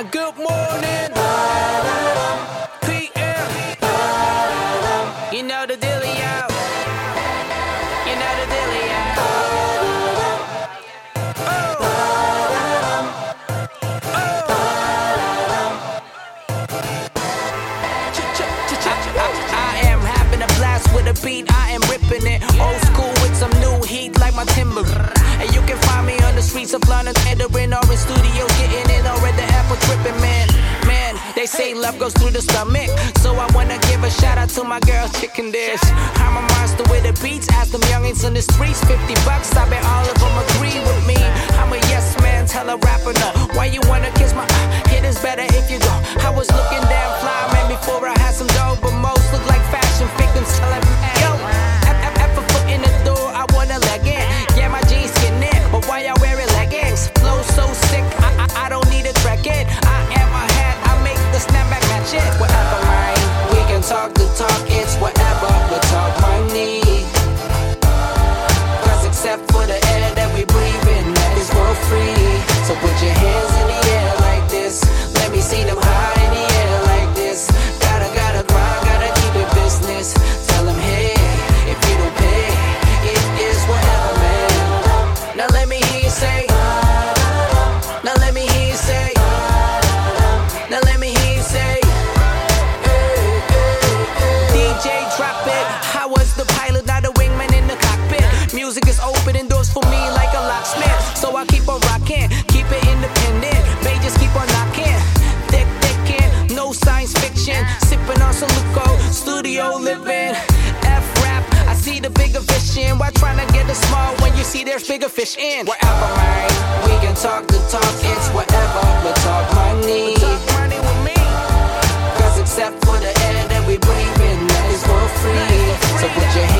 Now, good morning. PM. You know the dealio. You know the dealio. Oh. oh. I am having a blast with a beat, I am ripping it. Old school with some new heat like my timber. And you can find me on the streets of London, entering say love goes through the stomach. So I wanna give a shout out to my girl Chicken Dish. I'm a monster with the beats, ask them youngins on the streets. 50 bucks, I bet all of them agree with me. Sipping on some Luco, studio living. F rap, I see the bigger vision. Why trying to get it small when you see there's bigger fish in? Whatever, man. We can talk the talk, it's whatever. We talk money. Talk money with me. Cause except for the air that we breathe in, that is for free.